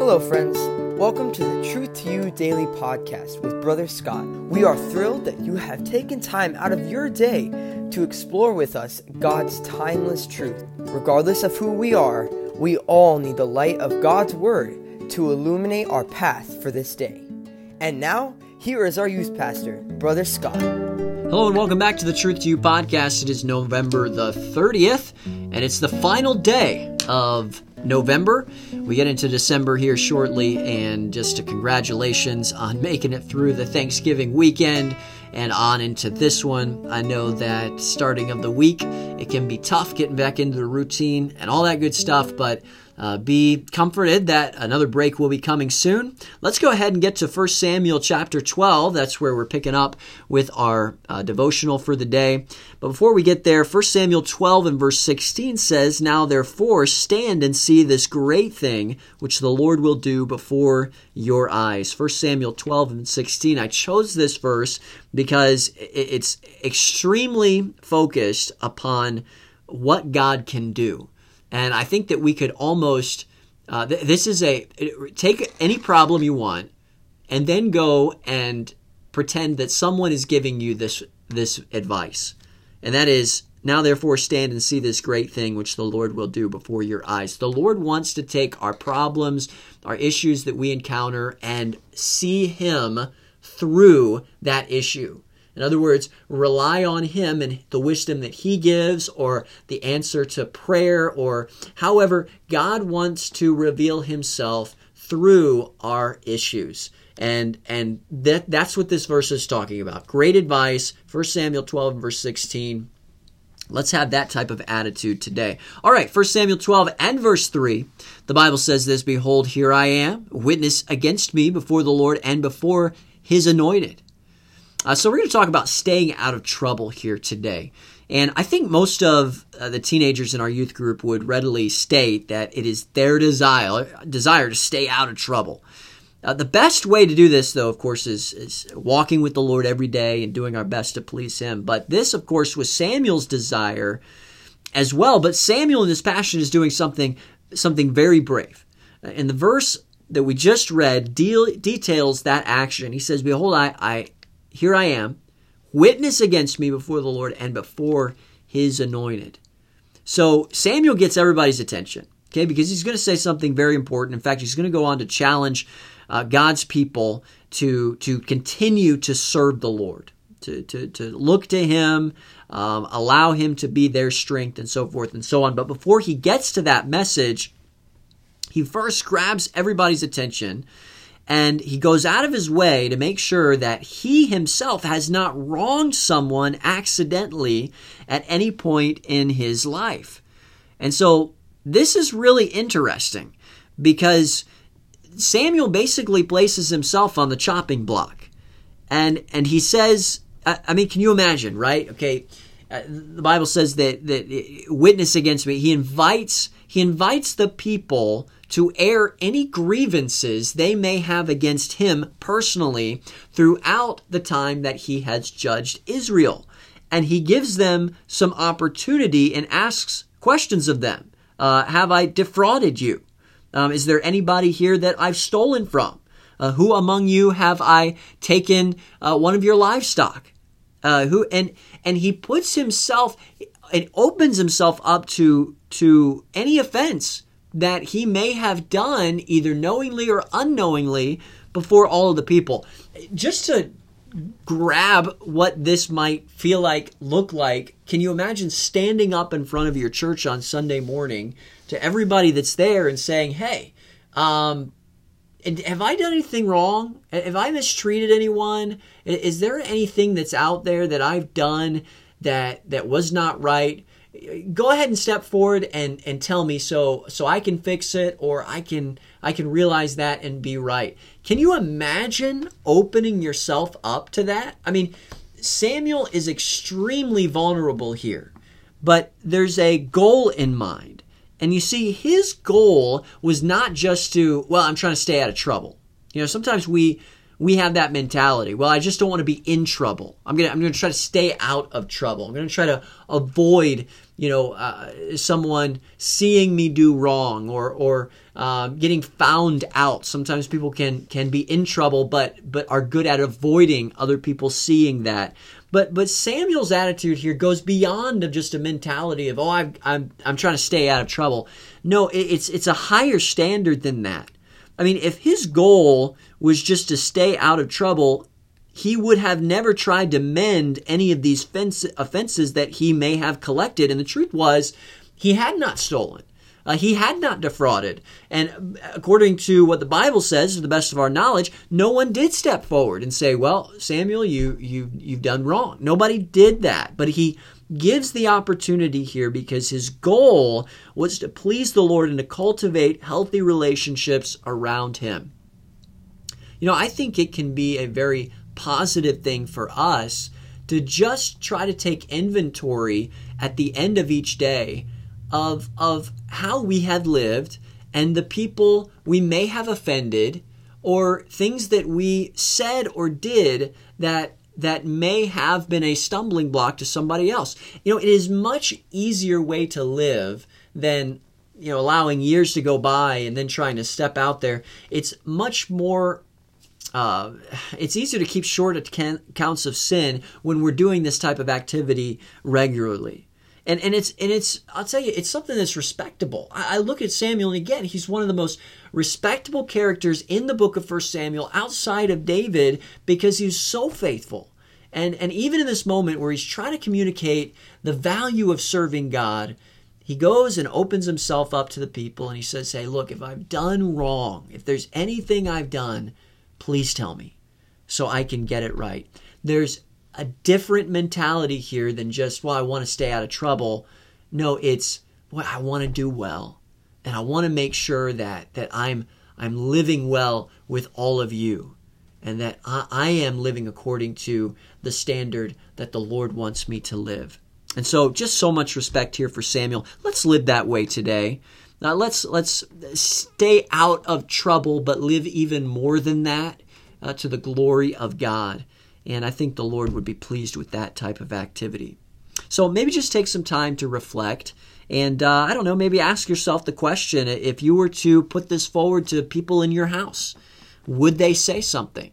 Hello, friends. Welcome to the Truth to You Daily Podcast with Brother Scott. We are thrilled that you have taken time out of your day to explore with us God's timeless truth. Regardless of who we are, we all need the light of God's Word to illuminate our path for this day. And now, here is our youth pastor, Brother Scott. Hello and welcome back to the Truth to You podcast. It is November the 30th, and it's the final day of November. We get into December here shortly, and just a congratulations on making it through the Thanksgiving weekend and on into this one. I know that starting of the week, it can be tough getting back into the routine and all that good stuff, but uh, be comforted that another break will be coming soon. Let's go ahead and get to 1 Samuel chapter 12. That's where we're picking up with our uh, devotional for the day. But before we get there, 1 Samuel 12 and verse 16 says, Now therefore stand and see this great thing which the Lord will do before your eyes. 1 Samuel 12 and 16. I chose this verse because it's extremely focused upon what God can do. And I think that we could almost, uh, th- this is a, take any problem you want and then go and pretend that someone is giving you this, this advice. And that is, now therefore stand and see this great thing which the Lord will do before your eyes. The Lord wants to take our problems, our issues that we encounter, and see Him through that issue. In other words, rely on Him and the wisdom that He gives, or the answer to prayer, or however, God wants to reveal Himself through our issues. And and that that's what this verse is talking about. Great advice. 1 Samuel 12 verse 16. Let's have that type of attitude today. All right, 1 Samuel 12 and verse 3. The Bible says this Behold, here I am, witness against me before the Lord and before his anointed. Uh, so we're going to talk about staying out of trouble here today. And I think most of uh, the teenagers in our youth group would readily state that it is their desire desire to stay out of trouble. Uh, the best way to do this, though, of course, is, is walking with the Lord every day and doing our best to please Him. But this, of course, was Samuel's desire as well. But Samuel in his passion is doing something something very brave. And the verse that we just read deal, details that action. He says, "Behold, I, I here I am, witness against me before the Lord and before his anointed. So Samuel gets everybody's attention, okay, because he's going to say something very important. In fact, he's going to go on to challenge uh, God's people to, to continue to serve the Lord, to, to, to look to him, um, allow him to be their strength, and so forth and so on. But before he gets to that message, he first grabs everybody's attention and he goes out of his way to make sure that he himself has not wronged someone accidentally at any point in his life. And so this is really interesting because Samuel basically places himself on the chopping block. And and he says, I mean, can you imagine, right? Okay, uh, the Bible says that that witness against me. He invites he invites the people to air any grievances they may have against him personally throughout the time that he has judged Israel. And he gives them some opportunity and asks questions of them. Uh, have I defrauded you? Um, is there anybody here that I've stolen from? Uh, who among you have I taken uh, one of your livestock? Uh, who and and he puts himself and opens himself up to to any offense that he may have done either knowingly or unknowingly before all of the people. Just to grab what this might feel like, look like, can you imagine standing up in front of your church on Sunday morning to everybody that's there and saying, hey, um, have I done anything wrong? Have I mistreated anyone? Is there anything that's out there that I've done that that was not right? go ahead and step forward and and tell me so so I can fix it or I can I can realize that and be right. Can you imagine opening yourself up to that? I mean, Samuel is extremely vulnerable here, but there's a goal in mind. And you see his goal was not just to, well, I'm trying to stay out of trouble. You know, sometimes we we have that mentality. Well, I just don't want to be in trouble. I'm gonna I'm gonna try to stay out of trouble. I'm gonna try to avoid you know uh, someone seeing me do wrong or or uh, getting found out. Sometimes people can can be in trouble, but but are good at avoiding other people seeing that. But but Samuel's attitude here goes beyond of just a mentality of oh I'm I'm I'm trying to stay out of trouble. No, it's it's a higher standard than that. I mean, if his goal was just to stay out of trouble, he would have never tried to mend any of these fence, offenses that he may have collected. And the truth was, he had not stolen. Uh, he had not defrauded. And according to what the Bible says, to the best of our knowledge, no one did step forward and say, "Well, Samuel, you you you've done wrong." Nobody did that. But he gives the opportunity here because his goal was to please the Lord and to cultivate healthy relationships around him. You know, I think it can be a very positive thing for us to just try to take inventory at the end of each day of of how we have lived and the people we may have offended or things that we said or did that that may have been a stumbling block to somebody else. You know, it is much easier way to live than you know allowing years to go by and then trying to step out there. It's much more uh, it's easier to keep short accounts of sin when we're doing this type of activity regularly and and it's and it's I'll tell you it's something that's respectable. I, I, look at Samuel and again he's one of the most respectable characters in the book of First Samuel outside of David because he's so faithful. And and even in this moment where he's trying to communicate the value of serving God, he goes and opens himself up to the people and he says, "Hey, look, if I've done wrong, if there's anything I've done, please tell me so I can get it right." There's a different mentality here than just, well, I want to stay out of trouble. No, it's, well, I want to do well. And I want to make sure that, that I'm, I'm living well with all of you and that I, I am living according to the standard that the Lord wants me to live. And so, just so much respect here for Samuel. Let's live that way today. Now, let's let's stay out of trouble, but live even more than that uh, to the glory of God. And I think the Lord would be pleased with that type of activity. So maybe just take some time to reflect. And uh, I don't know, maybe ask yourself the question if you were to put this forward to people in your house, would they say something?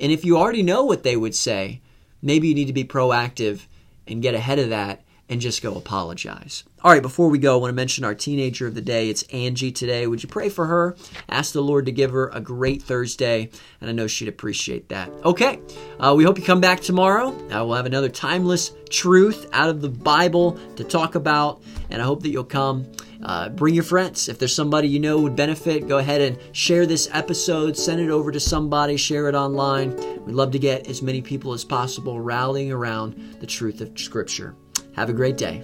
And if you already know what they would say, maybe you need to be proactive and get ahead of that and just go apologize. All right, before we go, I want to mention our teenager of the day. It's Angie today. Would you pray for her? Ask the Lord to give her a great Thursday, and I know she'd appreciate that. Okay, uh, we hope you come back tomorrow. Uh, we'll have another timeless truth out of the Bible to talk about, and I hope that you'll come. Uh, bring your friends. If there's somebody you know would benefit, go ahead and share this episode. Send it over to somebody, share it online. We'd love to get as many people as possible rallying around the truth of Scripture. Have a great day.